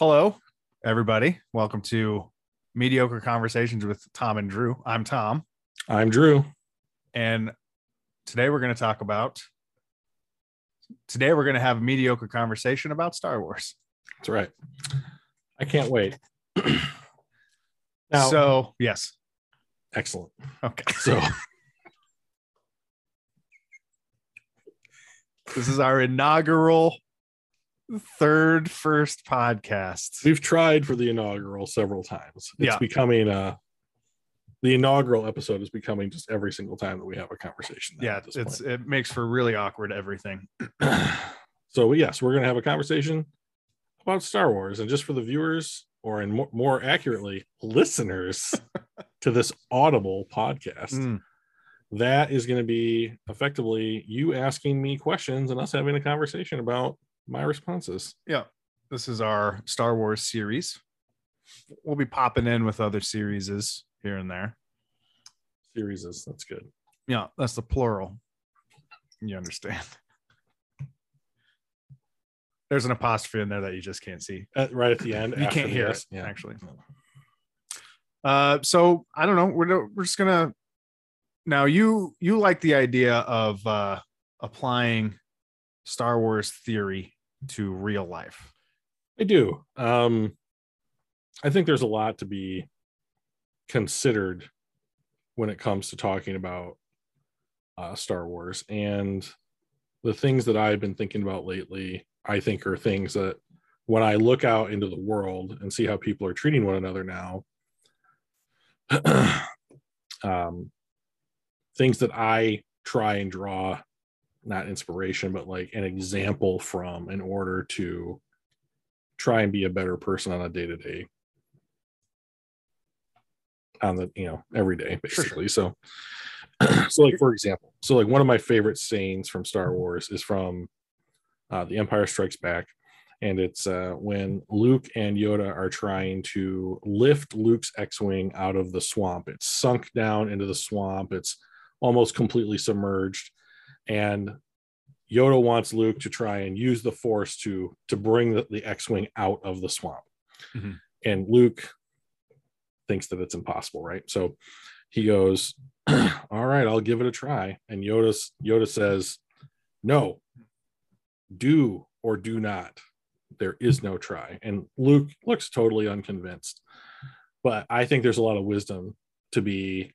Hello, everybody. Welcome to Mediocre Conversations with Tom and Drew. I'm Tom, I'm Drew. and today we're going to talk about. Today we're going to have a mediocre conversation about Star Wars. That's right. I can't wait. now, so yes, excellent. okay. So, This is our inaugural third first podcast. we've tried for the inaugural several times. It's Yeah. becoming uh the inaugural episode is becoming just every single time that we have a conversation. Yeah, it's it makes for really awkward everything. so yes, we're gonna have a conversation about Star Wars, and just for the viewers, or and more, more accurately, listeners to this Audible podcast. Mm, that is going to be effectively you asking me questions and us having a conversation about my responses. yeah, this is our Star Wars series. We'll be popping in with other series here and there. Serieses. that's good. Yeah, that's the plural. You understand. There's an apostrophe in there that you just can't see. Uh, right at the end, You can't hear it, Yeah, actually. Uh, so I don't know. We're we're just gonna now. You you like the idea of uh, applying Star Wars theory to real life. I do. Um, I think there's a lot to be considered when it comes to talking about uh, Star Wars, and the things that I've been thinking about lately. I think are things that when I look out into the world and see how people are treating one another now, um, things that I try and draw, not inspiration, but like an example from in order to try and be a better person on a day to day, on the, you know, every day, Sure, basically. So, so like, for example, so like one of my favorite sayings from Star Wars is from uh, The Empire Strikes Back and it's uh, when Luke and Yoda are trying to lift Luke's X-wing out of the swamp. It's sunk down into the swamp. It's almost completely submerged, and Yoda wants Luke to try and use the Force to to bring the, the X-wing out of the swamp, Mhm. and Luke thinks that it's impossible, right? So he goes, "All right, I'll give it a try," and Yoda's Yoda says, "No, do or do not." there is no try. And Luke looks totally unconvinced. But I think there's a lot of wisdom to be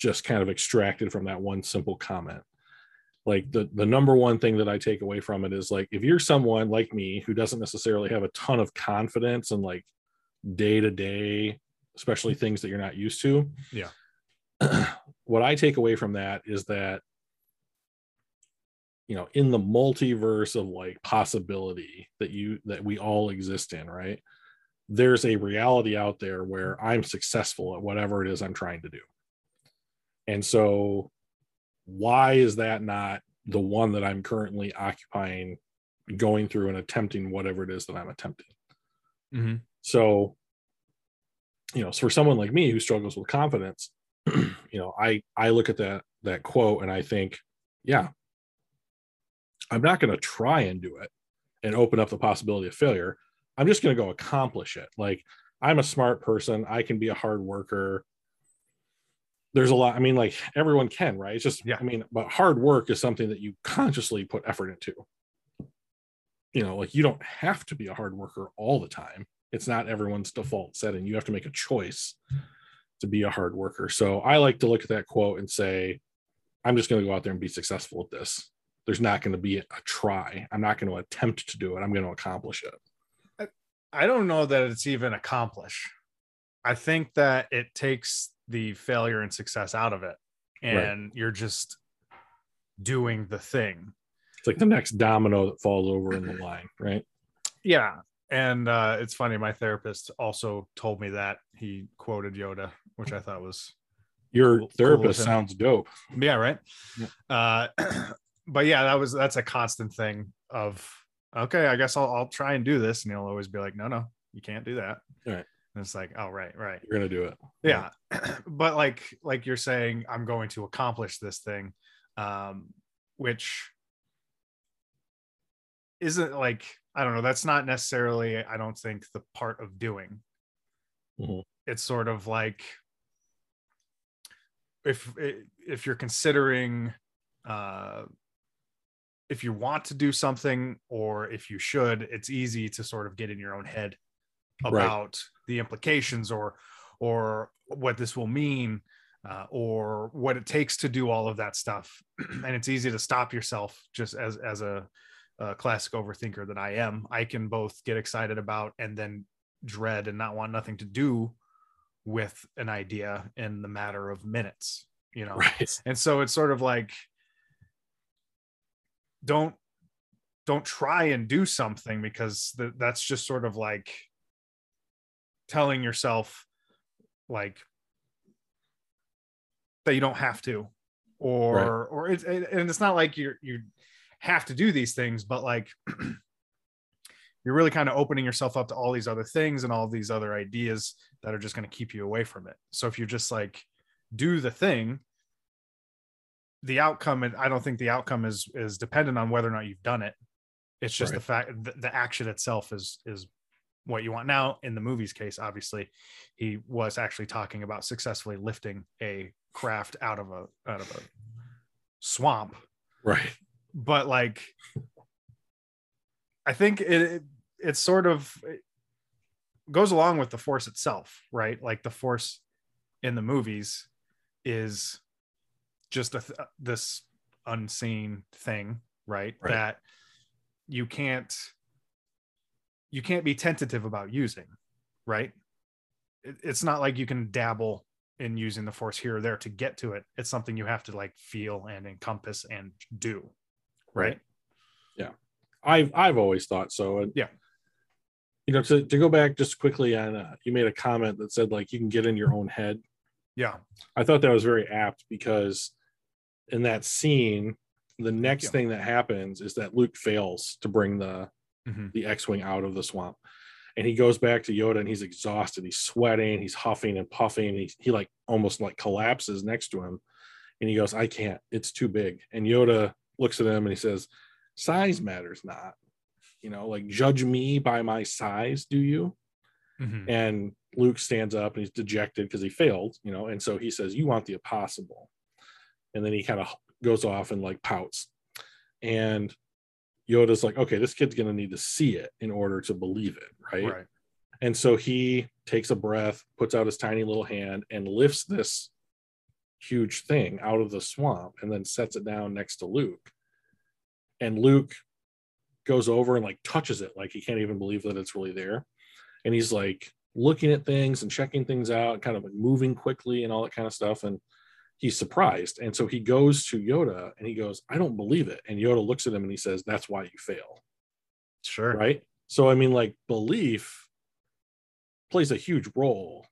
just kind of extracted from that one simple comment. Like the the number one thing that I take away from it is like if you're someone like me who doesn't necessarily have a ton of confidence and like day to day, especially things that you're not used to. Yeah. what I take away from that is that you know in the multiverse of like possibility that you that we all exist in right there's a reality out there where i'm successful at whatever it is i'm trying to do and so why is that not the one that i'm currently occupying going through and attempting whatever it is that i'm attempting? Mm-hmm. so you know so for someone like me who struggles with confidence you know i i look at that that quote and i think yeah i'm not going to try and do it and open up the possibility of failure. I'm just going to go accomplish it. Like i'm a smart person. I can be a hard worker there's a lot i mean like everyone can right? It's just Yeah. i mean but hard work is something that you consciously put effort into. You know like you don't have to be a hard worker all the time. It's not everyone's default setting. You have to make a choice to be a hard worker. So i like to look at that quote and say i'm just going to go out there and be successful at this. There's not going to be a try. I'm not going to attempt to do it. I'm going to accomplish it. I don't know that it's even accomplish. I think that it takes the failure and success out of it, and you're just doing the thing. it's like the next domino that falls over in the line right Yeah. And uh, it's funny, my therapist also told me that he quoted Yoda, which I thought was your Cool- cool therapist him. sounds dope yeah, right. Yeah. Uh, but yeah, that was that's a constant thing of okay, I guess I'll I'll try and do this, and he'll always be like, no, no, you can't do that. Right. And it's like, oh, right, right. you're going to do it yeah but like like you're saying i'm going to accomplish this thing um which isn't like I don't know. That's not necessarily I don't think the part of doing. Mhm. It's sort of like if if you're considering uh if you want to do something or if you should it's easy to sort of get in your own head Right. about the implications or or what this will mean uh, or what it takes to do all of that stuff and it's easy to stop yourself just as as a, a classic overthinker that i am i can both get excited about and then dread and not want nothing to do with an idea in the matter of minutes you know Right. and so it's sort of like don't don't try and do something because th- that's just sort of like telling yourself like that you don't have to or Right. or it's it, and it's not like you're you have to do these things but like you're really kind of opening yourself up to all these other things and all these other ideas that are just going to keep you away from it so if you just like do the thing the outcome and i don't think the outcome is is dependent on whether or not you've done it it's just Right. the fact the, the action itself is is what you want now in the movie's case obviously he was actually talking about successfully lifting a craft out of a out of a swamp Right. but like i think it, it it's sort of it goes along with the force itself right like the force in the movies is just a th- this unseen thing right? Right. that you can't you can't be tentative about using right it, it's not like you can dabble in using the force here or there to get to it it's something you have to like feel and encompass and do right, Yeah, I've I've always thought so. And Yeah. you know, to, to go back just quickly on, uh, you made a comment that said like you can get in your own head. yeah I thought that was very apt because in that scene, the next Yeah. thing that happens is that Luke fails to bring the Mhm. the X-wing out of the swamp, and he goes back to Yoda and he's exhausted. He's sweating. He's huffing and puffing. And he he like almost like collapses next to him, and he goes, "I can't. It's too big." And Yoda looks at him and he says, "Size matters not. You know, like judge me by my size, do you?" Mhm. and Luke stands up and he's dejected because he failed, you know, and so he says, "You want the impossible," and then he kind of goes off and like pouts, and Yoda's like, "Okay, this kid's gonna need to see it in order to believe it, right?" right And so he takes a breath, puts out his tiny little hand, and lifts this huge thing out of the swamp, and then sets it down next to Luke, and Luke goes over and like touches it, like he can't even believe that it's really there and he's like looking at things and checking things out, kind of like moving quickly and all that kind of stuff. And he's surprised. And so he goes to Yoda and he goes, I don't believe it. And Yoda looks at him and he says, That's why you fail. sure Right. So, I mean, like belief plays a huge role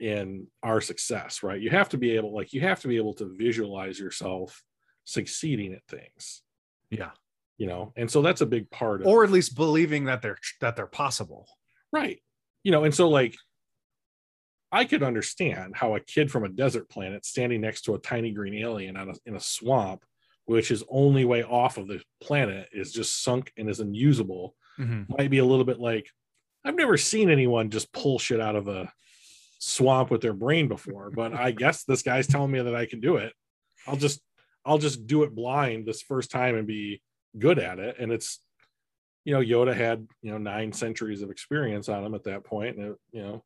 in our success, right? You have to be able, like, you have to be able to visualize yourself succeeding at things, yeah you know? And so that's a big part of or at least believing that they're that they're possible Right. You know, and so like I could understand how a kid from a desert planet standing next to a tiny green alien on a, in a swamp, which his only way off of the planet is just sunk and is unusable, Mhm. might be a little bit like, I've never seen anyone just pull shit out of a swamp with their brain before, but I guess this guy's telling me that I can do it. I'll just I'll just do it blind this first time and be good at it. And it's you know, Yoda had, you know, nine centuries of experience on him at that point. And, it, you know,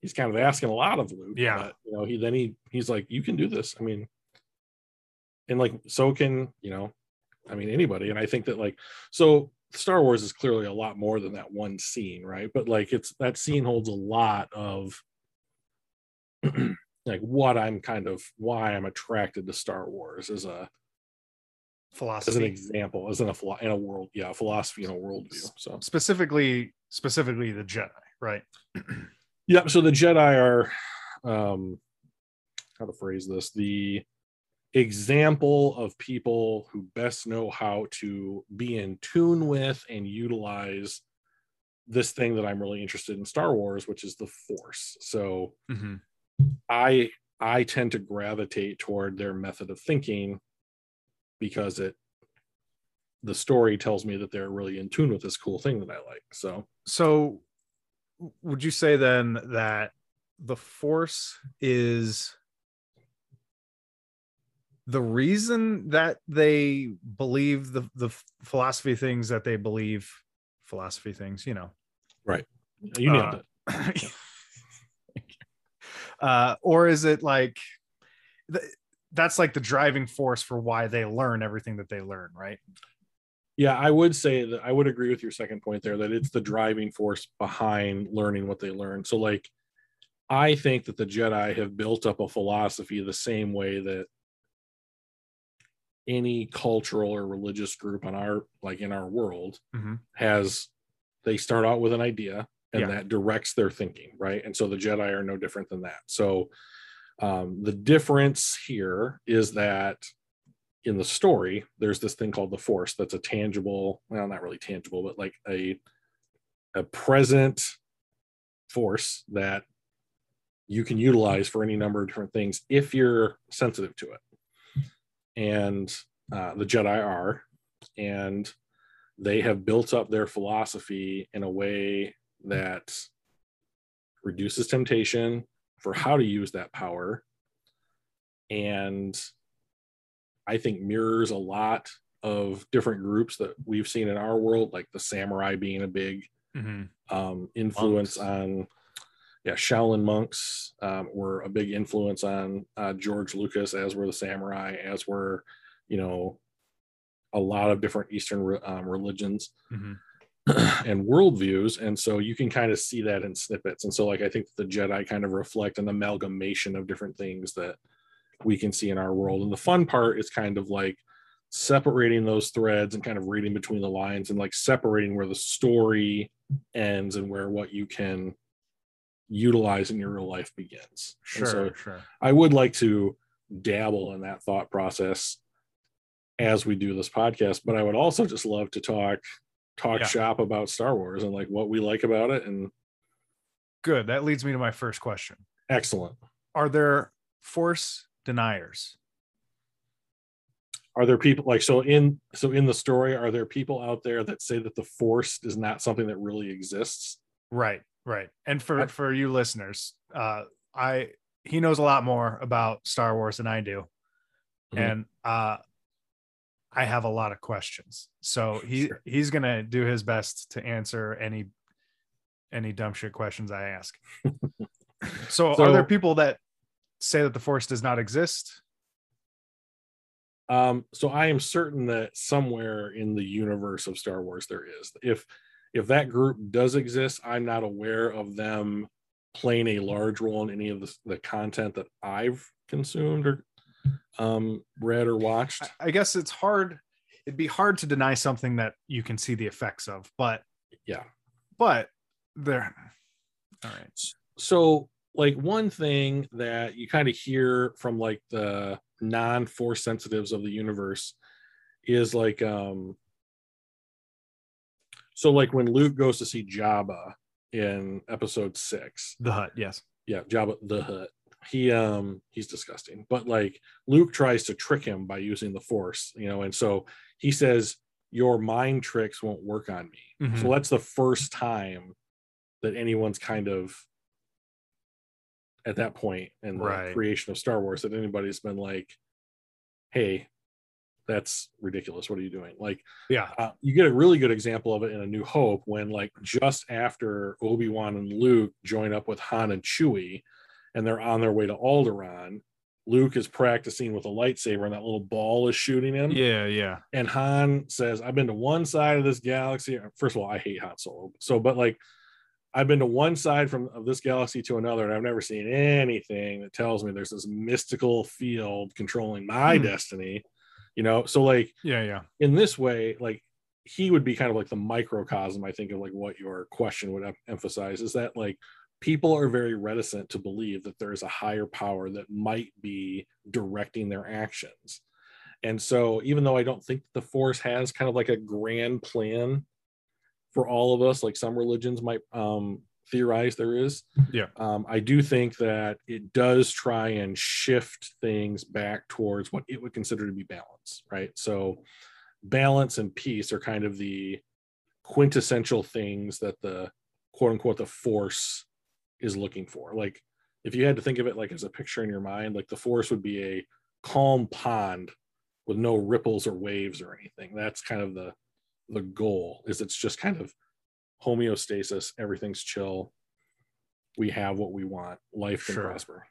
he's kind of asking a lot of Luke. Yeah. But, you know, he then he he's like, you can do this. I mean, and like, so can, you know, I mean, anybody. And I think that, like, so Star Wars is clearly a lot more than that one scene, right? But like, it's that scene holds a lot of like what I'm kind of why I'm attracted to Star Wars as a philosophy as an example, as in a philo- in a world, yeah, philosophy and a worldview. So specifically specifically the jedi right yeah, so the Jedi are um how to phrase this, the example of people who best know how to be in tune with and utilize this thing that I'm really interested in Star Wars, which is the Force. So Mhm. I I tend to gravitate toward their method of thinking because it the story tells me that they're really in tune with this cool thing that I like. So So would you say then that the force is the reason that they believe the the philosophy things that they believe philosophy things, you know. Right. You nailed Uh, it. uh or is it like th- that's like the driving force for why they learn everything that they learn, right? Yeah, I would say that I would agree with your second point there that it's the driving force behind learning what they learn. So, like, I think that the Jedi have built up a philosophy the same way that any cultural or religious group on our like in our world Mhm. has they start out with an idea and Yeah. that directs their thinking right and so the jedi are no different than that so um, the difference here is that in the story there's this thing called the force that's a tangible well not really tangible but like a a present force that you can utilize for any number of different things if you're sensitive to it. And uh, the jedi are and they have built up their philosophy in a way that reduces temptation for how to use that power. And i think mirrors a lot of different groups that we've seen in our world like the samurai being a big um, influence Monks. on yeah shaolin monks um, were a big influence on uh, george lucas as were the samurai as were you know a lot of different eastern re- um, religions Mhm. and worldviews and so you can kind of see that in snippets and so like i think the jedi kind of reflect an amalgamation of different things that we can see in our world and the fun part is kind of like separating those threads and kind of reading between the lines and like separating where the story ends and where what you can utilize in your real life begins Sure, so sure. I would like to dabble in that thought process as we do this podcast, but I would also just love to talk talk Yeah. shop about Star Wars and like what we like about it and Good. That leads me to my first question. excellent. Are there force deniers? Are there people like so in so in the story are there people out there that say that the force is not something that really exists? Right, right. And for I- for you listeners, uh I he knows a lot more about Star Wars than I do. Mhm. And uh I have a lot of questions. So he Sure. he's going to do his best to answer any any dumb shit questions I ask. so, are there people that say that the force does not exist? Um, so I am certain that somewhere in the universe of Star Wars there is. If if that group does exist, I'm not aware of them playing a large role in any of the, the content that I've consumed or um, read or watched. I- I guess it's hard it'd be hard to deny something that you can see the effects of, but Yeah. But there All right. So, like one thing that you kind of hear from like the non-force sensitives of the universe is like um so like when Luke goes to see Jabba in episode 6 The Hutt, yes. yeah Jabba the Hutt he um he's disgusting but like Luke tries to trick him by using the force you know and so he says your mind tricks won't work on me Mhm. so that's the first time that anyone's kind of at that point in the Right. creation of Star Wars that anybody's been like, hey, that's ridiculous. What are you doing? Like, Yeah. uh, you get a really good example of it in A New Hope when, like, just after Obi Wan and Luke join up with Han and Chewie, and they're on their way to Alderaan. Luke is practicing with a lightsaber, and that little ball is shooting him Yeah, yeah. and Han says, I've been to one side of this galaxy. First of all, I hate Han Solo. So, but like, I've been to one side from of this galaxy to another, and I've never seen anything that tells me there's this mystical field controlling my Hmm. destiny. You know, so like Yeah, yeah. in this way, like he would be kind of like the microcosm, I think, of like what your question would em- emphasize is that like people are very reticent to believe that there is a higher power that might be directing their actions. And so, even though I don't think the force has kind of like a grand plan for all of us, like some religions might um, theorize there is, Yeah. um, I do think that it does try and shift things back towards what it would consider to be balance, right? So, balance and peace are kind of the quintessential things that the quote unquote the force is looking for. Like if you had to think of it like as a picture in your mind, like the force would be a calm pond with no ripples or waves or anything. That's kind of the the goal is it's just kind of homeostasis, everything's chill. We have what we want, life can Sure. prosper.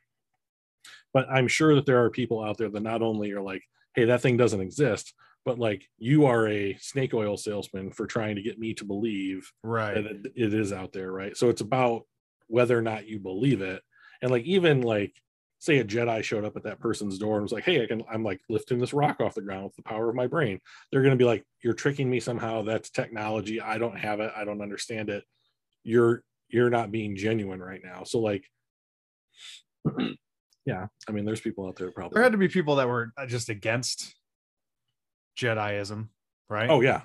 But I'm sure that there are people out there that not only are like, hey, that thing doesn't exist, but like you are a snake oil salesman for trying to get me to believe Right. that it, it is out there, right? So it's about whether or not you believe it. And like even like say a Jedi showed up at that person's door and was like, "Hey, I can I'm like lifting this rock off the ground with the power of my brain." They're going to be like, "You're tricking me somehow. That's technology. I don't have it. I don't understand it. You're you're not being genuine right now." So like yeah, I mean there's people out there probably There had to be people that were uh, just against Jediism, right? Oh yeah.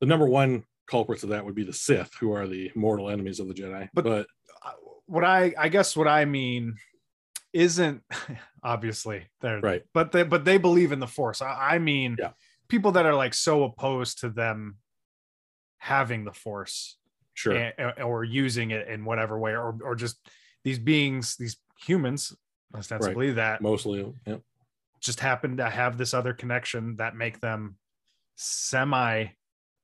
The number one culprits of that would be the Sith, who are the mortal enemies of the Jedi. But- but what I I guess what I mean isn't obviously there, right, but they but they believe in the Force. I, I mean, Yeah. people that are like so opposed to them having the Force sure. and- or using it in whatever way, or or just these beings, these humans, ostensibly that Mostly, yeah. just happen to have this other connection that make them semi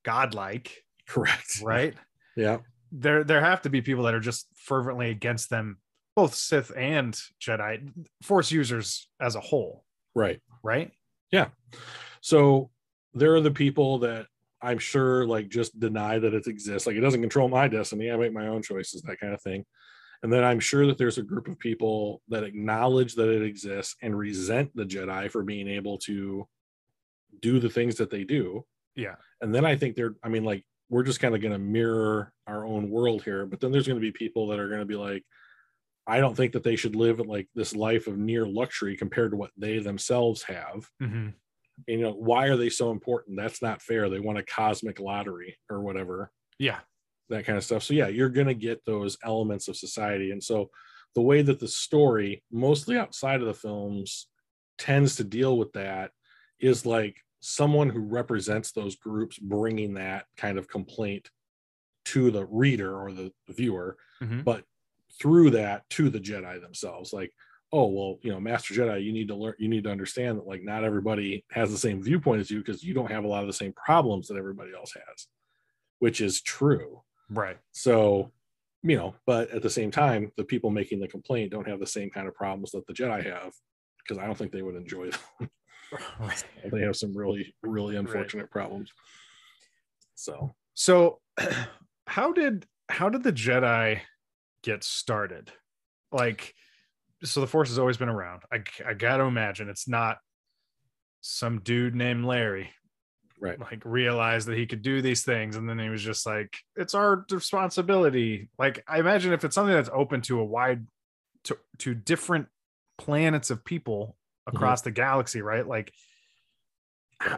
godlike, Correct. right? Yeah. There there have to be people that are just fervently against them both sith and jedi force users as a whole Right. right Yeah. So there are the people that I'm sure like just deny that it exists. Like it doesn't control my destiny. I make my own choices, that kind of thing. And then I'm sure that there's a group of people that acknowledge that it exists and resent the Jedi for being able to do the things that they do. yeah And then I think they're, I mean, like, we're just kind of going to mirror our own world here. But then there's going to be people that are going to be like, I don't think that they should live like this life of near luxury compared to what they themselves have. Mhm. And, you know, why are they so important? That's not fair. They want a cosmic lottery or whatever, yeah that kind of stuff. So, yeah, you're going to get those elements of society. And so, the way that the story, mostly outside of the films, tends to deal with that is like someone who represents those groups bringing that kind of complaint to the reader or the viewer, Mhm. but through that to the Jedi themselves. Like, oh, well, you know, Master Jedi, you need to learn, you need to understand that like not everybody has the same viewpoint as you because you don't have a lot of the same problems that everybody else has, which is true. right So, you know, but at the same time, the people making the complaint don't have the same kind of problems that the Jedi have because I don't think they would enjoy them. they have some really, really unfortunate problems. So, so how did how did the jedi get started like so the force has always been around i, I gotta imagine it's not some dude named larry right. like realized that he could do these things and then he was just like it's our responsibility like i imagine if it's something that's open to a wide to, to different planets of people across the galaxy right? Like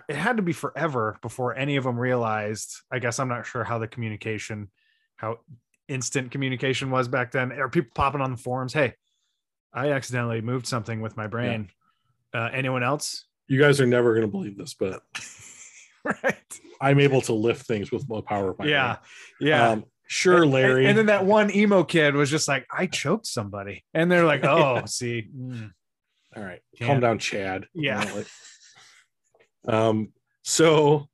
it had to be forever before any of them realized i guess i'm not sure how the communication how instant communication was back then. Are people popping on the forums hey i accidentally moved something with my brain. Uh, anyone else? You guys are never going to believe this, but right. I'm able to lift things with the power of my yeah. brain. yeah. Um, sure, And- Larry. And, then that one emo kid was just like, I choked somebody. And they're like, oh, see. mm, All right, Can't- calm down, Chad. Yeah. You know, like- um. So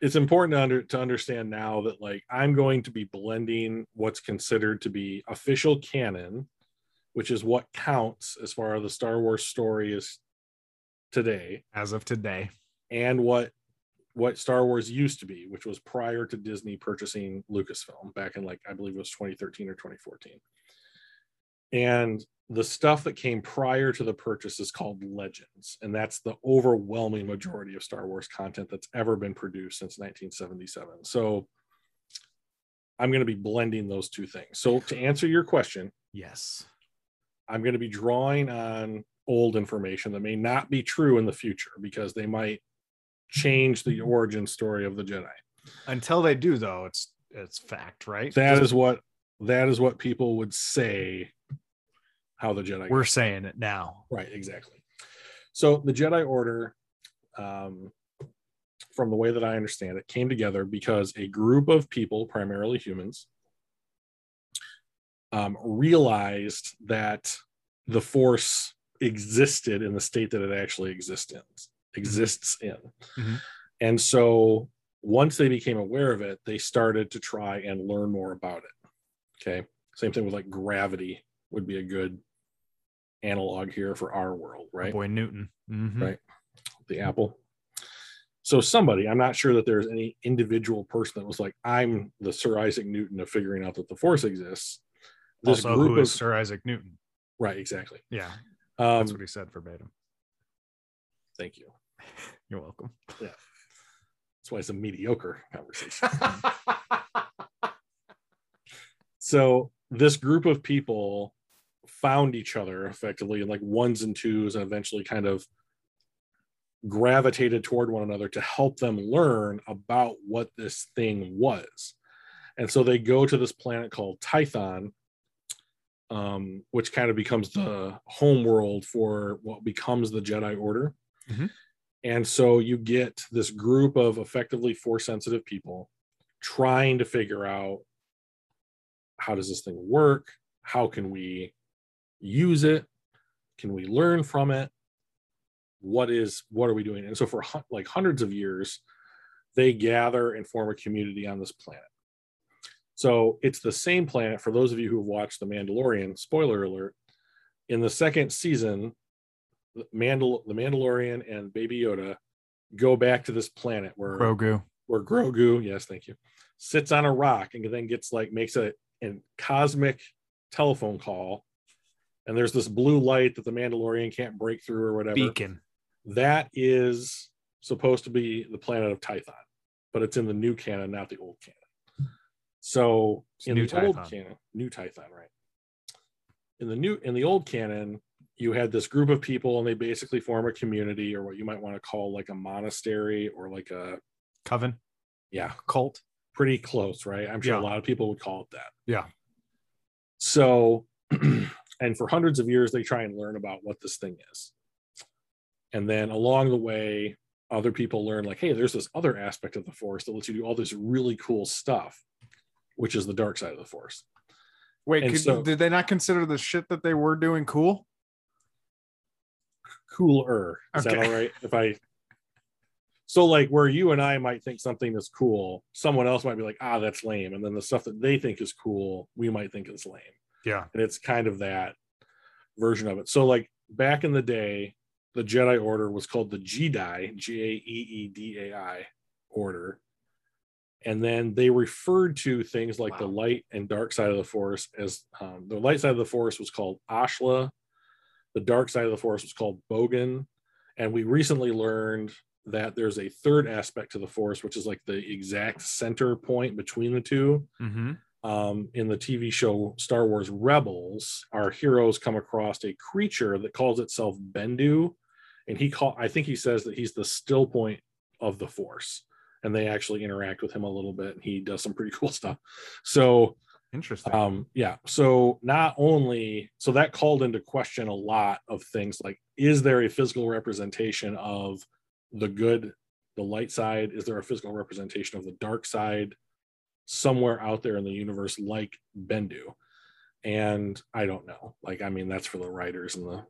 it's important to under to understand now that like I'm going to be blending what's considered to be official canon, which is what counts as far as the Star Wars story is today, As of today. and what what Star Wars used to be, which was prior to Disney purchasing Lucasfilm back in like I believe it was 2013 or 2014. And the stuff that came prior to the purchase is called Legends, and that's the overwhelming majority of Star Wars content that's ever been produced since 1977. So I'm going to be blending those two things. So to answer your question, Yes. I'm going to be drawing on old information that may not be true in the future because they might change the origin story of the Jedi. Until they do, though, it's it's fact, right? That is what that is what people would say how the Jedi we're saying it now. right exactly. So the Jedi Order um, from the way that I understand it, came together because a group of people, primarily humans, um, realized that the force existed in the state that it actually exists in, exists in. Mhm. And so once they became aware of it, they started to try and learn more about it. Okay. Same thing with like gravity would be a good analog here for our world, right? boy Newton. Mhm. Right. The apple. So somebody, I'm not sure that there's any individual person that was like, I'm the Sir Isaac Newton of figuring out that the force exists. This Also, group who of Sir Isaac Newton? right, exactly. Yeah, Um, that's what he said verbatim. thank you. You're welcome. Yeah, that's why it's a mediocre conversation. so this group of people found each other effectively in like ones and twos and eventually kind of gravitated toward one another to help them learn about what this thing was. And so they go to this planet called tython um, which kind of becomes the home world for what becomes the jedi order. Mhm. and so you get this group of effectively force sensitive people trying to figure out how does this thing work? How can we use it can we learn from it what is what are we doing and so for like hundreds of years they gather and form a community on this planet so it's the same planet for those of you who have watched the mandalorian spoiler alert in the second season the Mandal- the mandalorian and baby yoda go back to this planet where Grogu. where Grogu, yes, thank you, sits on a rock and then gets like makes a, a cosmic telephone call. And there's this blue light that the Mandalorian can't break through or whatever. Beacon. That is supposed to be the planet of Tython, but it's in the new canon, not the old canon. So It's in new the old Tython. canon, new Tython, right? In the new in the old canon, you had this group of people and they basically form a community or what you might want to call like a monastery or like a Coven. yeah, Cult. pretty close, right? I'm sure Yeah. a lot of people would call it that. Yeah. So, and for hundreds of years, they try and learn about what this thing is. And then along the way, other people learn, like, hey, there's this other aspect of the force that lets you do all this really cool stuff, which is the dark side of the force. Wait, could, so- did they not consider the shit that they were doing cool? Cooler. Is that all right? If I, so like where you and I might think something is cool, someone else might be like, ah, that's lame. And then the stuff that they think is cool, we might think is lame. Yeah. and it's kind of that version of it. So like back in the day, the Jedi Order was called the Jedi, G A E E D A I Order, and then they referred to things like the light and dark side of the Force as um, the light side of the Force was called Ashla, the dark side of the Force was called Bogan, and we recently learned that there's a third aspect to the Force, which is like the exact center point between the two Mm-hmm. Um, in the TV show Star Wars Rebels, our heroes come across a creature that calls itself Bendu, and he call I think he says that he's the still point of the Force, and they actually interact with him a little bit, and he does some pretty cool stuff. So Interesting. um, yeah, so not only so that called into question a lot of things like is there a physical representation of the good, the light side? Is there a physical representation of the dark side? Somewhere out there in the universe like Bendu. And I don't know. Like, I mean, that's for the writers and the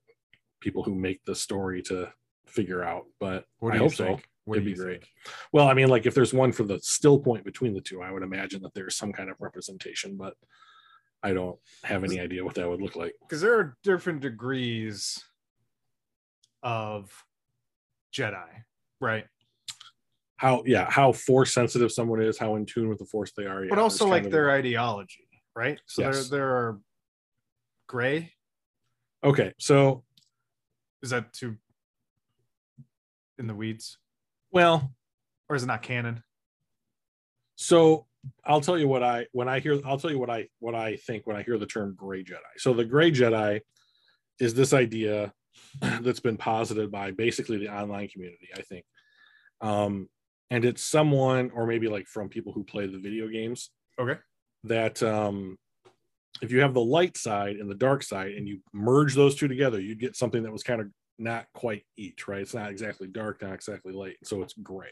people who make the story to figure out. But what do I you hope think? so. What It'd be great. think? Well, I mean, like if there's one for the still point between the two, I would imagine that there's some kind of representation, but I don't have any idea what that would look like. Because there are different degrees of Jedi, right? How yeah, how force sensitive someone is, how in tune with the force they are. Yeah, but also like their a- ideology, right? So Yes. there there are gray. okay, so Is that too in the weeds, well, or is it not canon? So I'll tell you what I when I hear I'll tell you what I what I think when I hear the term gray Jedi. So the gray Jedi is this idea that's been posited by basically the online community, I think. Um and it's someone or maybe like from people who play the video games Okay. that um if you have the light side and the dark side and you merge those two together, you'd get something that was kind of not quite each, right? It's not exactly dark, not exactly light. So it's gray.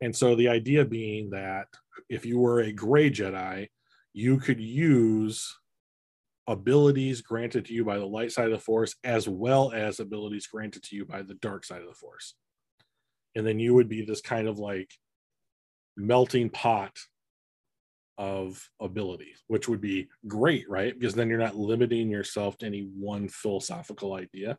And so the idea being that if you were a gray Jedi, you could use abilities granted to you by the light side of the force as well as abilities granted to you by the dark side of the force. And then you would be this kind of like melting pot of ability, which would be great, right? Because then you're not limiting yourself to any one philosophical idea.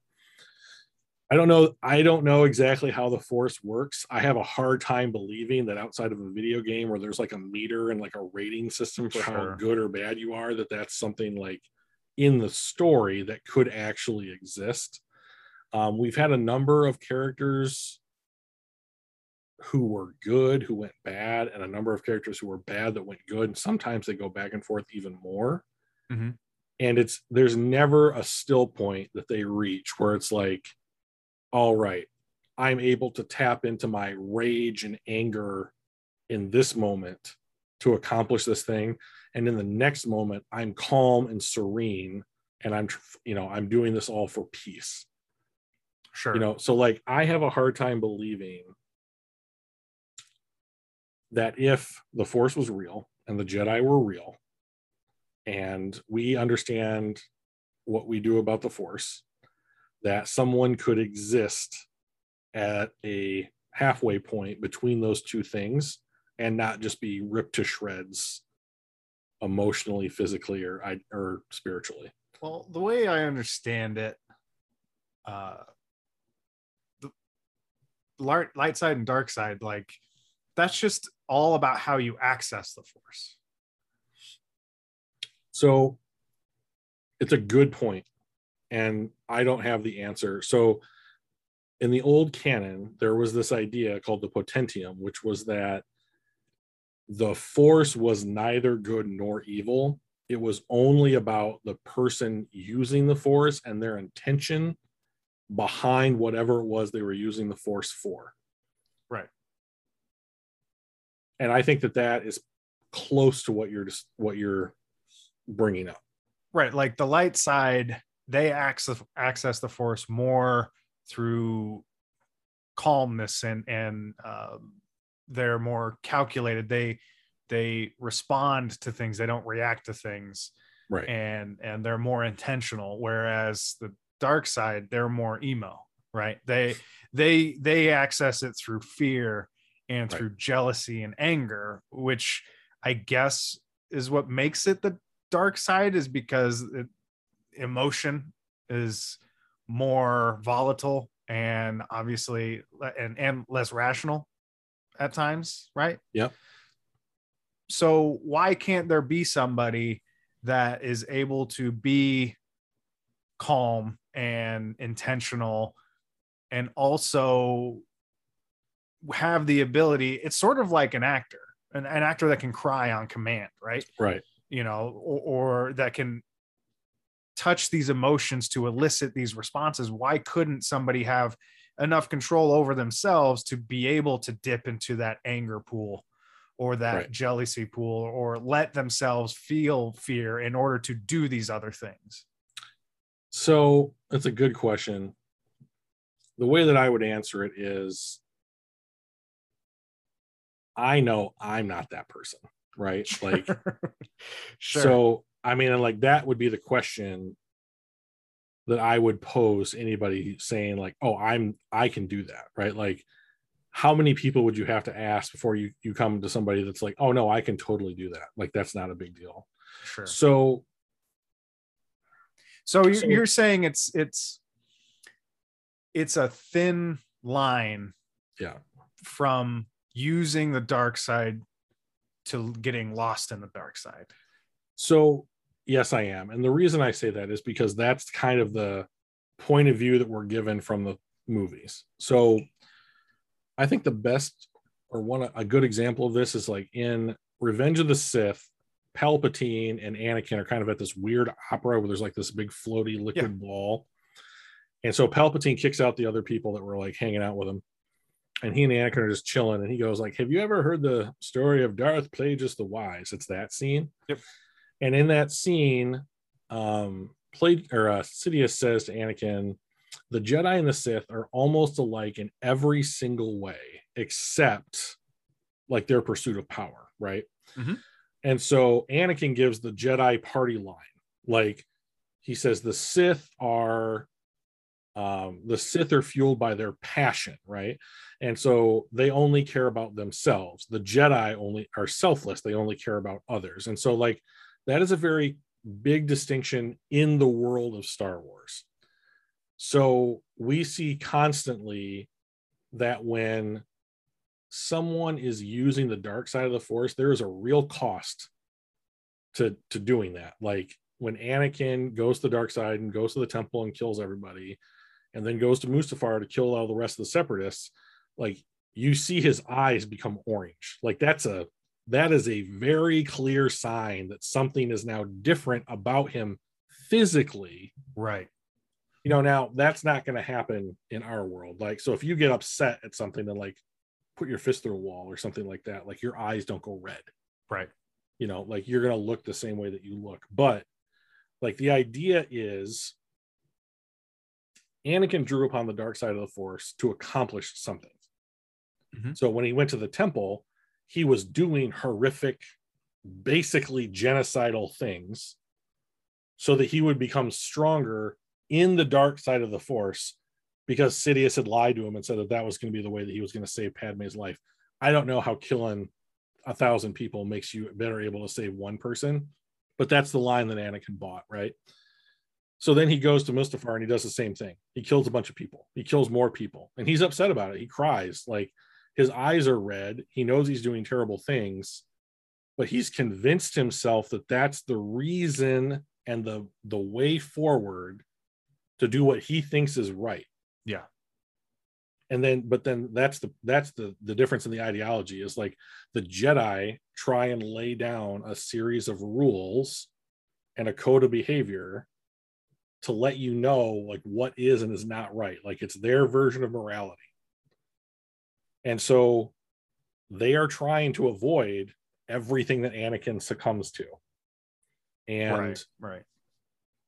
I don't know. I don't know exactly how the force works. I have a hard time believing that outside of a video game where there's like a meter and like a rating system for sure. how good or bad you are, that that's something like in the story that could actually exist. Um, we've had a number of characters who were good, who went bad, and a number of characters who were bad that went good. And sometimes they go back and forth even more. Mm-hmm. And it's there's never a still point that they reach where it's like, all right, I'm able to tap into my rage and anger in this moment to accomplish this thing. And in the next moment, I'm calm and serene and I'm, you know, I'm doing this all for peace. Sure. You know, so like I have a hard time believing that if the force was real and the Jedi were real and we understand what we do about the force that someone could exist at a halfway point between those two things and not just be ripped to shreds emotionally physically or or spiritually. Well the way i understand it uh the light, light side and dark side like that's just all about how you access the force so it's a good point and I don't have the answer. So in the old canon, there was this idea called the potentium, which was that the force was neither good nor evil. It was only about the person using the force and their intention behind whatever it was they were using the force for. Right. And I think that that is close to what you're just what you're bringing up. Right, like the light side they access access the force more through calmness and and um, they're more calculated. They they respond to things they don't react to things. Right. And and they're more intentional whereas the dark side they're more emo right? They they they access it through fear and through right. jealousy and anger which i guess is what makes it the dark side is because it, emotion is more volatile and obviously and and less rational at times, right? Yeah. So why can't there be somebody that is able to be calm and intentional and also have the ability it's sort of like an actor an, an actor that can cry on command right? Right. You know or, or that can touch these emotions to elicit these responses. Why couldn't somebody have enough control over themselves to be able to dip into that anger pool or that right. jealousy pool or let themselves feel fear in order to do these other things? So that's a good question. The way that i would answer it is i know i'm not that person right like sure. so I mean, and like that would be the question that I would pose anybody saying like, "Oh, I'm I can do that," right? Like, how many people would you have to ask before you you come to somebody that's like, "Oh no, I can totally do that." Like, that's not a big deal. Sure. So, so you're, so, you're saying it's it's it's a thin line, yeah, from using the dark side to getting lost in the dark side. So, yes, I am. And the reason I say that is because that's kind of the point of view that we're given from the movies. So, I think the best or one a good example of this is like in Revenge of the Sith, Palpatine and Anakin are kind of at this weird opera where there's like this big floaty liquid yeah. ball. And so Palpatine kicks out the other people that were like hanging out with him. And he and Anakin are just chilling. And he goes, like, have you ever heard the story of Darth Plagueis the Wise? It's that scene. Yep. And in that scene, um, played or uh, Sidious says to Anakin, the Jedi and the Sith are almost alike in every single way, except like their pursuit of power, right? Mhm. And so Anakin gives the Jedi party line. Like he says, the Sith are um, the Sith are fueled by their passion, right? And so they only care about themselves. The Jedi only are selfless, they only care about others. And so, like, that is a very big distinction in the world of Star Wars. So we see constantly that when someone is using the dark side of the force, there is a real cost to to doing that. Like when Anakin goes to the dark side and goes to the temple and kills everybody, and then goes to Mustafar to kill all the rest of the separatists, like you see his eyes become orange. Like that's a that is a very clear sign that something is now different about him physically Right. you know now that's not going to happen in our world like so if you get upset at something and like put your fist through a wall or something like that like your eyes don't go red Right. you know like you're going to look the same way that you look but like the idea is anakin drew upon the dark side of the force to accomplish something Mhm. so when he went to the temple he was doing horrific basically genocidal things so that he would become stronger in the dark side of the force because Sidious had lied to him and said that that was going to be the way that he was going to save Padme's life. I don't know how killing a thousand people makes you better able to save one person, but that's the line that Anakin bought, right? So then he goes to Mustafar and he does the same thing. He kills a bunch of people. He kills more people, and he's upset about it. He cries, like his eyes are red. He knows he's doing terrible things, but he's convinced himself that that's the reason and the the way forward to do what he thinks is right Yeah. and then but then that's the that's the the difference in the ideology is like the jedi try and lay down a series of rules and a code of behavior to let you know like what is and is not right like it's their version of morality and so they are trying to avoid everything that anakin succumbs to and right. Right.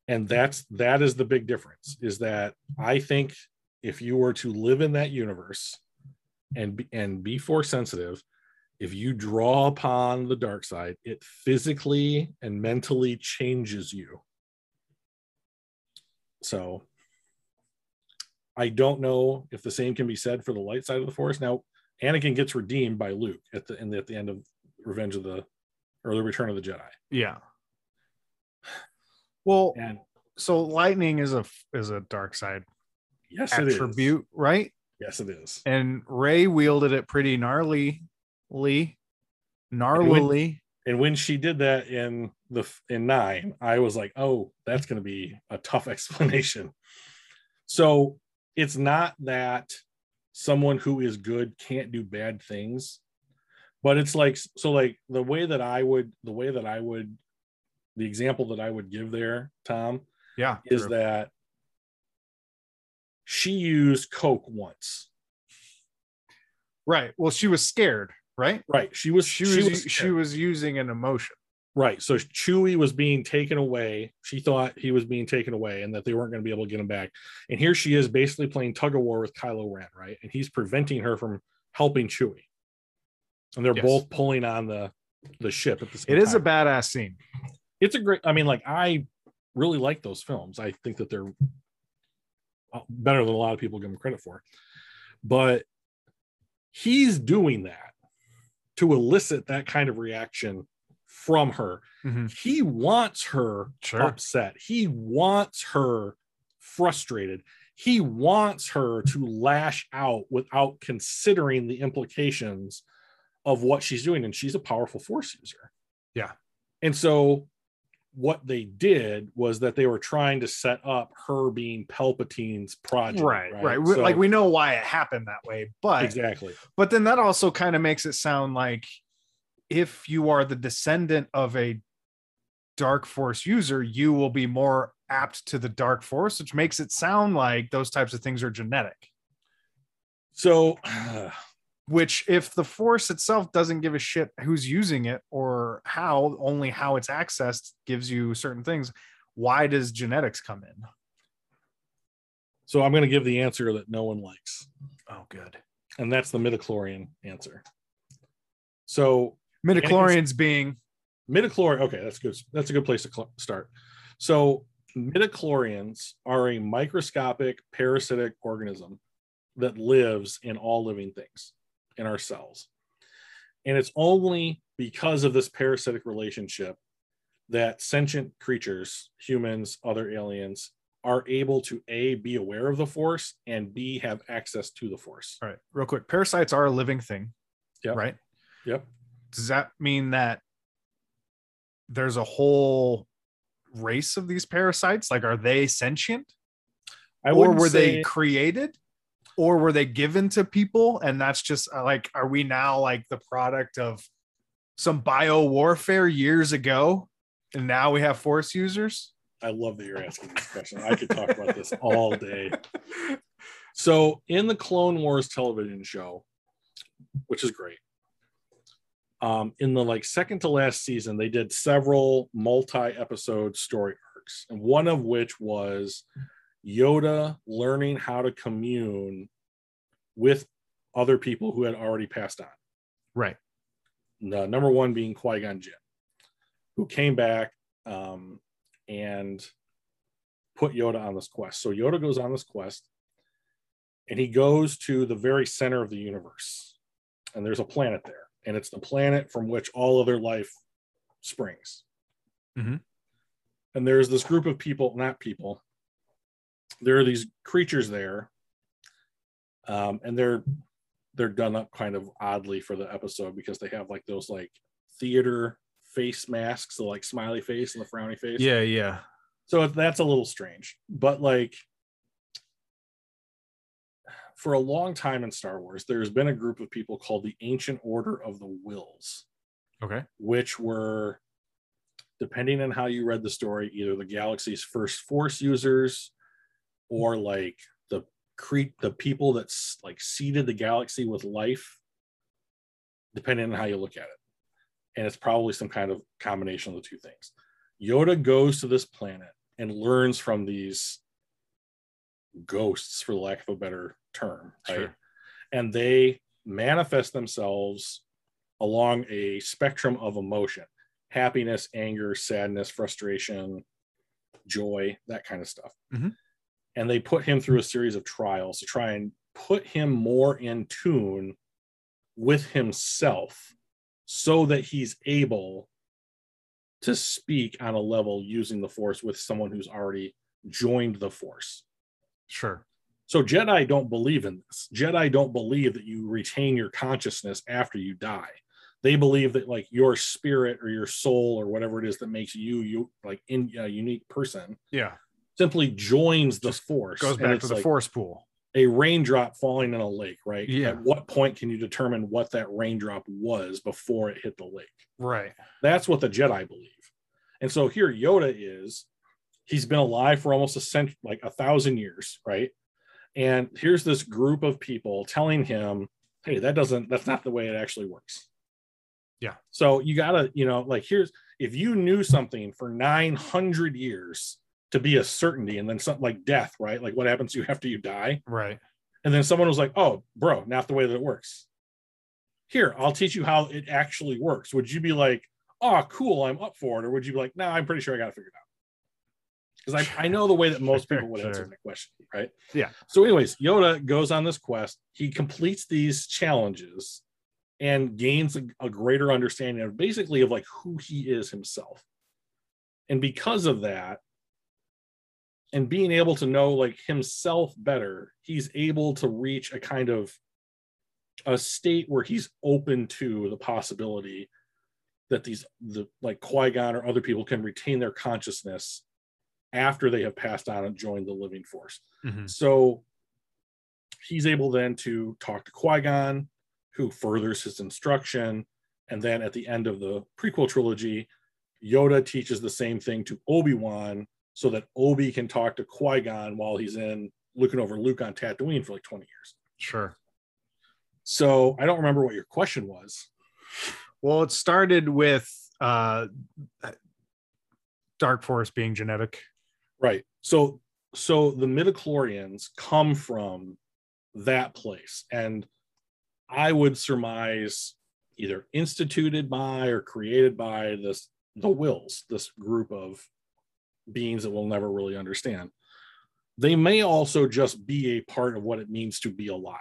and that's that is the big difference is that i think if you were to live in that universe and be, and be force sensitive if you draw upon the dark side it physically and mentally changes you so i don't know if the same can be said for the light side of the force now anakin gets redeemed by luke at the, in the, at the end of revenge of the or the return of the jedi Yeah. Well, and so lightning is a is a dark side yes it is attribute, right? yes it is And Rey wielded it pretty gnarly, gnarly. and when she did that in the in nine i was like oh that's going to be a tough explanation so it's not that someone who is good can't do bad things but it's like so like the way that i would the way that i would the example that i would give there tom Yeah. is true. that she used coke once right? Well, she was scared, right? right she was She was, she was using an emotion. Right. So Chewie was being taken away. She thought he was being taken away and that they weren't going to be able to get him back. And here she is basically playing tug of war with Kylo Ren, right? And he's preventing her from helping Chewie. And they're Yes. both pulling on the the ship at the same It is a badass scene. it's a great I mean like I really like those films. I think that they're uh, better than a lot of people give them credit for. But he's doing that to elicit that kind of reaction from her Mhm. he wants her Sure. upset he wants her frustrated he wants her to lash out without considering the implications of what she's doing and she's a powerful force user Yeah. and so what they did was that they were trying to set up her being palpatine's project Right, right. We- So- like we know why it happened that way, but exactly but then that also kind of makes it sound like if you are the descendant of a dark force user, you will be more apt to the dark force, which makes it sound like those types of things are genetic. so Which, if the force itself doesn't give a shit who's using it or how, only how it's accessed gives you certain things, why does genetics come in? So I'm going to give the answer that no one likes, Oh, good. and that's the midichlorian answer. So Midichlorians being midichlorian. Okay, that's good. That's a good place to cl- start. So midichlorians are a microscopic parasitic organism that lives in all living things in our cells. And it's only because of this parasitic relationship that sentient creatures, humans, other aliens, are able to A, be aware of the force and B, have access to the force. all right. Real quick, parasites are a living thing. yeah Right. Yep. Does that mean that there's a whole race of these parasites? Like, are they sentient? I or were say- they created or were they given to people and that's just uh, like are we now like the product of some bio warfare years ago and now we have force users I love that you're asking this question. I could talk about this all day. So, in the Clone Wars television show, which is great, um, in the like second to last season, they did several multi-episode story arcs, and one of which was Yoda learning how to commune with other people who had already passed on. right The number one being Qui Gon Jinn, who came back um, and put Yoda on this quest. So Yoda goes on this quest and he goes to the very center of the universe. And there's a planet there. And it's the planet from which all other life springs. Mhm. And there's this group of people, not people, there are these creatures there. Um, and they're they're done up kind of oddly for the episode because they have like those like theater face masks, the like smiley face and the frowny face. yeah yeah So that's a little strange. But like for a long time in Star Wars, there's been a group of people called the Ancient Order of the Whills, okay which were, depending on how you read the story, either the galaxy's first Force users or like the cre- the people that's like seeded the galaxy with life, depending on how you look at it. And it's probably some kind of combination of the two things. Yoda goes to this planet and learns from these ghosts, for lack of a better term, right? Sure. And they manifest themselves along a spectrum of emotion happiness, anger, sadness, frustration, joy, that kind of stuff. Mhm. And they put him through a series of trials to try and put him more in tune with himself so that he's able to speak on a level using the force with someone who's already joined the force. sure So Jedi don't believe in this. Jedi don't believe that you retain your consciousness after you die. They believe that like your spirit or your soul or whatever it is that makes you you like in a unique person yeah simply joins the force. goes back to the like force pool A raindrop falling in a lake, right? Yeah. At what point can you determine what that raindrop was before it hit the lake? right That's what the Jedi believe. And so here Yoda is, he's been alive for almost a century, like a thousand years, right? And here's this group of people telling him, hey, that doesn't, that's not the way it actually works. Yeah. So you gotta, you know, like here's if you knew something for 900 years to be a certainty, and then something like death, right? Like what happens to you after you die? right And then someone was like, oh, bro, not the way that it works. Here, I'll teach you how it actually works. Would you be like, oh, cool, I'm up for it? Or would you be like, no, I'm pretty sure I got to figure it out? Because I, I know the way that most people would answer that question, right? Yeah. So, anyways, Yoda goes on this quest. He completes these challenges and gains a, a greater understanding of basically of like who he is himself. And because of that, and being able to know like himself better, he's able to reach a kind of a state where he's open to the possibility that these the like Qui-Gon or other people can retain their consciousness after they have passed on and joined the living force. Mhm. So he's able then to talk to Qui-Gon, who furthers his instruction. And then at the end of the prequel trilogy, Yoda teaches the same thing to Obi-Wan so that Obi can talk to Qui-Gon while he's in looking over Luke on Tatooine for like 20 years. sure So I don't remember what your question was. well it started with uh dark force being genetic Right. So so the midichlorians come from that place. And i would surmise either instituted by or created by this the Whills this group of beings that we'll never really understand. They may also just be a part of what it means to be alive.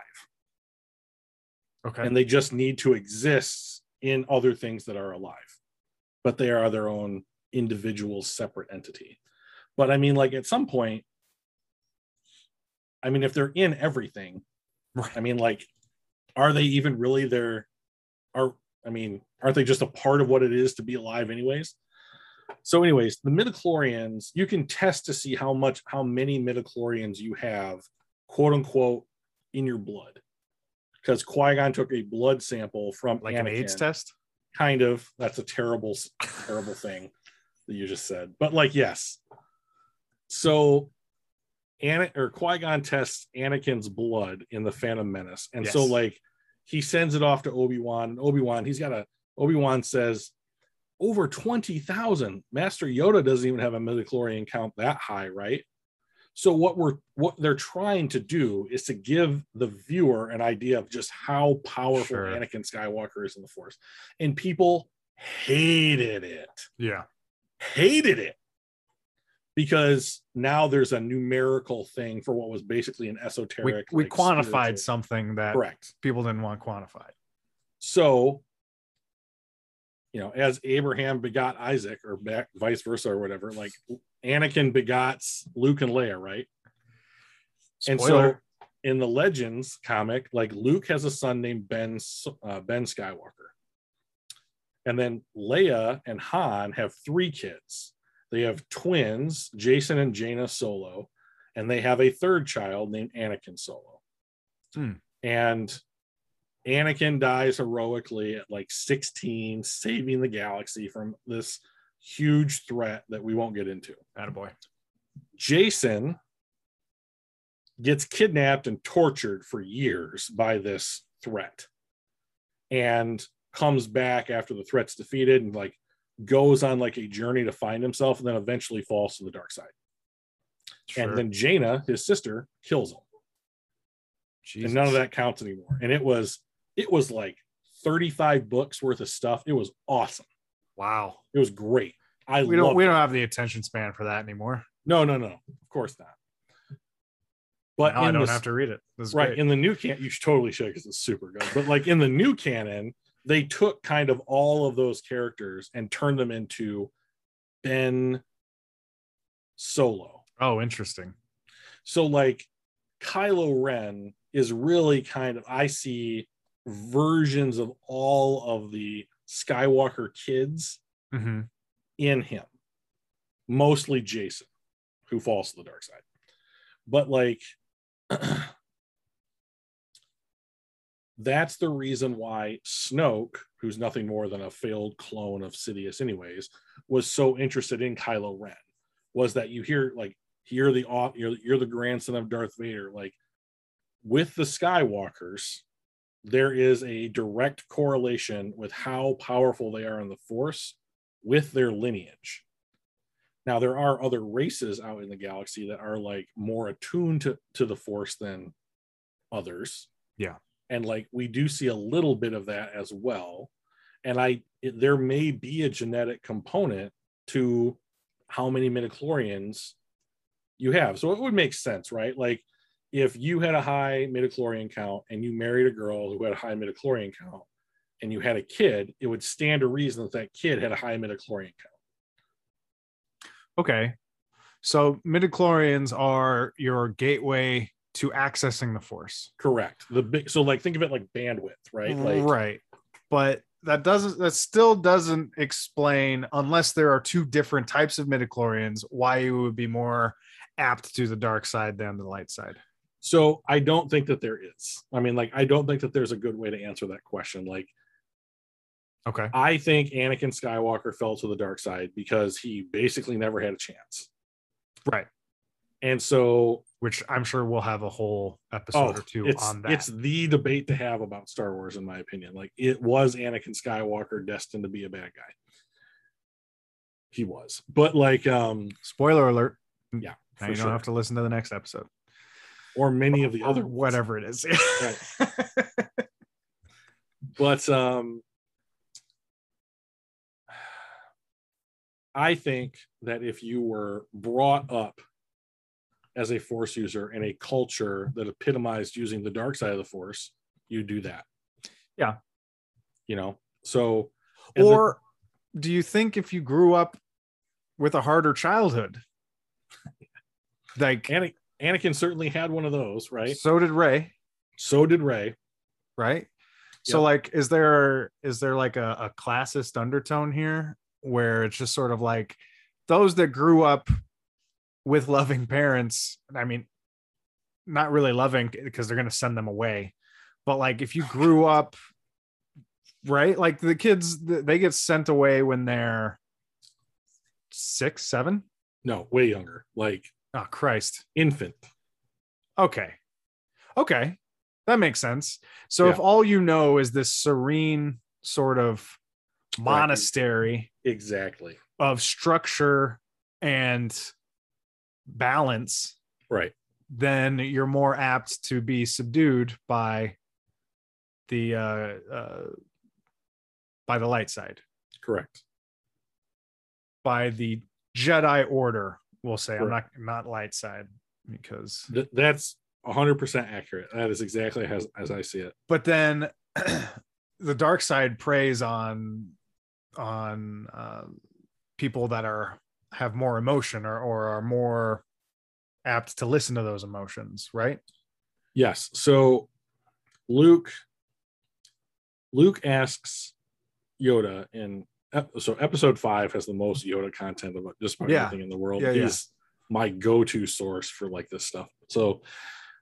Okay. and they just need to exist in other things that are alive. But they are their own individual separate entity but i mean like at some point i mean if they're in everything Right. i mean like are they even really there? Are i mean aren't they just a part of what it is to be alive anyways? So anyways the midichlorians you can test to see how much how many midichlorians you have quote unquote in your blood. Because qui-gon took a blood sample from like an Anakin. AIDS test? kind of. That's a terrible terrible thing that you just said. But like yes so Ana- or Qui-Gon tests Anakin's blood in the Phantom Menace. And so like he sends it off to Obi-Wan and Obi-Wan he's got a Obi-Wan says over 20,000 Master Yoda doesn't even have a midichlorian count that high right? So what we're what they're trying to do is to give the viewer an idea of just how powerful Sure. Anakin Skywalker is in the Force, and people hated it, Yeah. hated it, because now there's a numerical thing for what was basically an esoteric. we like, quantified spiritual- something that correct. people didn't want quantified. So, you know, as Abraham begot Isaac, or back vice versa, or whatever, like Anakin begots Luke and Leia, right? And so in the Legends comic, like Luke has a son named Ben uh, Ben Skywalker, and then Leia and Han have three kids. They have twins, Jacen and Jaina Solo, and they have a third child named Anakin Solo. Hmm. And Anakin dies heroically at like 16, saving the galaxy from this huge threat that we won't get into. Attaboy. Jacen gets kidnapped and tortured for years by this threat and comes back after the threat's defeated and like goes on like a journey to find himself and then eventually falls to the dark side. Sure. And then Jaina, his sister, kills him. Jesus. And none of that counts anymore. And it was it was like 35 books worth of stuff. It was awesome. Wow. It was great. I We don't we it. don't have the attention span for that anymore. No, no, no. Of course not. But I don't have to read it. Right great. in the new canon, you should totally should because it's super good. But like in the new canon, they took kind of all of those characters and turned them into Ben Solo. oh, interesting. So like Kylo Ren is really kind of I see versions of all of the Skywalker kids hmm in him. Mostly Jacen, who falls to the dark side. But like that's the reason why Snoke, who's nothing more than a failed clone of Sidious, anyways, was so interested in Kylo Ren. Was that you hear like you're the you're, you're the grandson of Darth Vader, like with the Skywalkers, there is a direct correlation with how powerful they are in the Force with their lineage. Now there are other races out in the galaxy that are like more attuned to, to the force than others. Yeah. And like we do see a little bit of that as well. And I it, there may be a genetic component to how many midichlorians you have. So it would make sense, right? Like if you had a high midichlorian count and you married a girl who had a high midichlorian count and you had a kid, it would stand to reason that that kid had a high midichlorian count. Okay. So midichlorians are your gateway to accessing the force. Correct. The big so like think of it like bandwidth, right? Like right. But that doesn't that still doesn't explain unless there are two different types of midichlorians why you would be more apt to the dark side than the light side. so I don't think that there is. I mean, like I don't think that there's a good way to answer that question. Like Okay. I think Anakin Skywalker fell to the dark side because he basically never had a chance. Right. And so Which I'm sure we'll have a whole episode or two it's on that. it's the debate to have about Star Wars, in my opinion. Like it was Anakin Skywalker destined to be a bad guy. He was, but like um Spoiler alert. Yeah. Now For you don't have to listen to the next episode. or many of the other ones. whatever it is. but um i think that if you were brought up as a force user in a culture that epitomized using the dark side of the force you do that Yeah. you know so and the- or do you think if you grew up with a harder childhood, like Ana- anakin certainly had one of those right so did Rey, so did Rey right? So Yep. like is there is there like a, a classist undertone here where it's just sort of like those that grew up with loving parents, I mean not really loving because they're going to send them away. But like if you grew up right like the kids they get sent away when they're 6 7 no way younger like oh christ infant Okay. Okay. That makes sense. So if all you know is this serene sort of monastery exactly of structure and balance, right. then you're more apt to be subdued by the uh, uh by the light side, correct. By the Jedi order, we'll say. I'm not not light side because Th- that's 100% accurate. That is exactly as, as i see it. But then the dark side preys on on uh, people that are have more emotion or, or are more apt to listen to those emotions right Yes. So Luke Luke asks Yoda in so episode five has the most Yoda content about just about Yeah. everything in the world. Yeah, yeah. He's my go-to source for like this stuff. So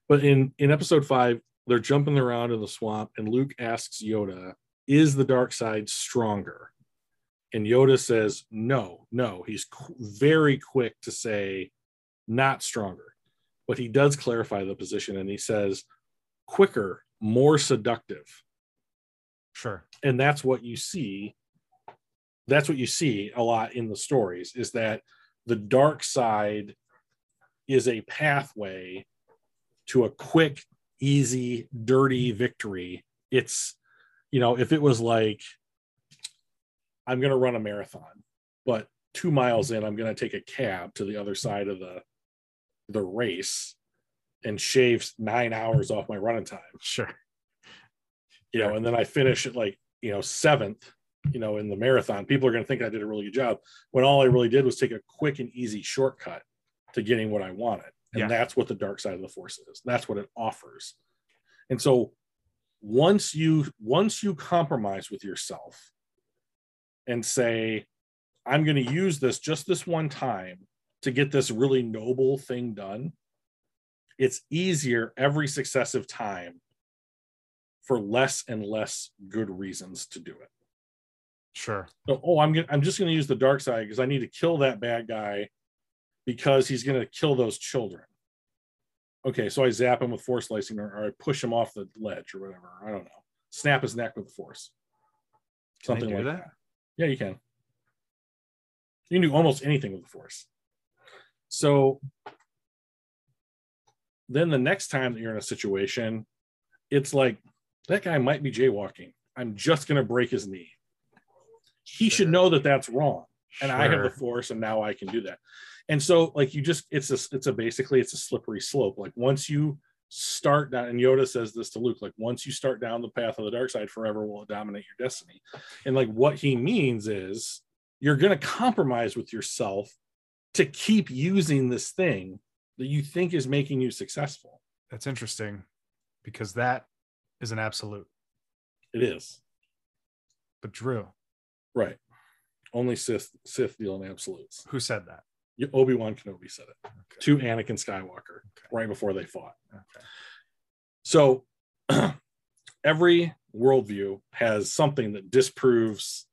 but in in episode five, they're jumping around in the swamp, and Luke asks Yoda, is the dark side stronger? And Yoda says, no, no. He's qu- very quick to say, not stronger. But he does clarify the position and he says, quicker, more seductive. sure And that's what you see. That's what you see a lot in the stories is that the dark side is a pathway to a quick, easy, dirty victory. It's, you know, if it was like, I'm going to run a marathon, but two miles mm-hmm. in, I'm going to take a cab to the other side of the the race and shave nine hours off my running time sure you know, and then I finish at like, you know, seventh, you know, in the marathon, people are going to think I did a really good job when all I really did was take a quick and easy shortcut to getting what I wanted. And Yeah. that's what the dark side of the force is. That's what it offers. And so once you once you compromise with yourself and say, I'm going to use this just this one time to get this really noble thing done, it's easier every successive time for less and less good reasons to do it. sure So, oh, I'm gonna, I'm just going to use the dark side because I need to kill that bad guy because he's going to kill those children. Okay, so I zap him with force slicing or, or I push him off the ledge or whatever. I don't know. Snap his neck with force. Something do like that? that. Yeah, you can. You can do almost anything with the force. So then the next time that you're in a situation, it's like that guy might be jaywalking. I'm just going to break his knee. He should know that that's wrong. And I have the force, and now I can do that. And so, like, you just, it's a, it's a basically, it's a slippery slope. Like, once you start down, and Yoda says this to Luke, like, once you start down the path of the dark side, forever will it dominate your destiny. And like, what he means is you're going to compromise with yourself to keep using this thing that you think is making you successful. that's interesting because that is an absolute It is. but drew Right. Only Sith Sith deal in absolutes. who said that Obi Wan Kenobi said it okay. to Anakin Skywalker Okay. right before they fought. okay. So every worldview has something that disproves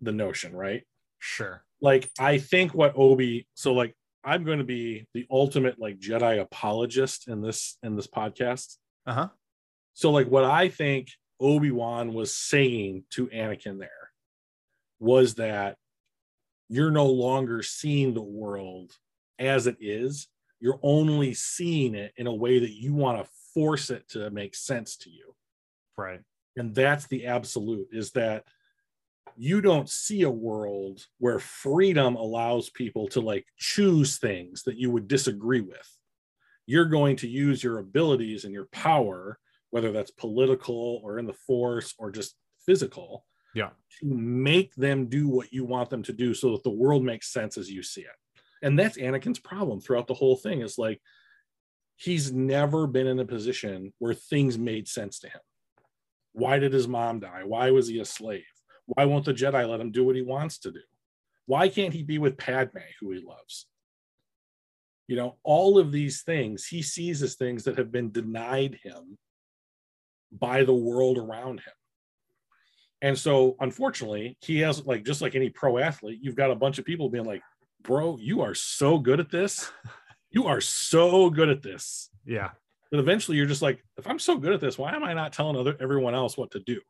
the notion, right? sure Like I think what Obi, so like I'm going to be the ultimate like Jedi apologist in this in this podcast. uh-huh So like what I think Obi-Wan was saying to Anakin there was that you're no longer seeing the world as it is, you're only seeing it in a way that you want to force it to make sense to you. Right. And that's the absolute is that you don't see a world where freedom allows people to like choose things that you would disagree with. You're going to use your abilities and your power, whether that's political or in the force or just physical, Yeah. to make them do what you want them to do so that the world makes sense as you see it. And that's Anakin's problem throughout the whole thing is like he's never been in a position where things made sense to him. Why did his mom die? Why was he a slave? Why won't the Jedi let him do what he wants to do? Why can't he be with Padme, who he loves? You know, all of these things he sees as things that have been denied him by the world around him. And so, unfortunately, he has like just like any pro athlete, you've got a bunch of people being like, bro, you are so good at this. You are so good at this. Yeah. But eventually you're just like, if I'm so good at this, why am I not telling other everyone else what to do?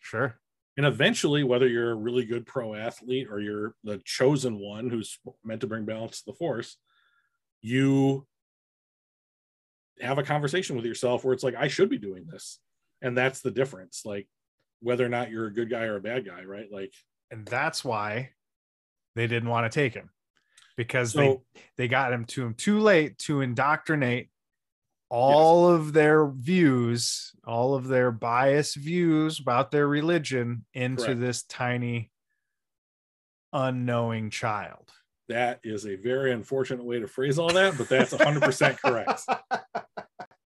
Sure. And eventually, whether you're a really good pro athlete or you're the chosen one who's meant to bring balance to the force, you have a conversation with yourself where it's like, I should be doing this. And that's the difference. Like whether or not you're a good guy or a bad guy, right? Like, And that's why they didn't want to take him because they so they got him to him too late to indoctrinate all of their views, all of their biased views about their religion into Correct. this tiny unknowing child. that is a very unfortunate way to phrase all that, but that's 100% correct.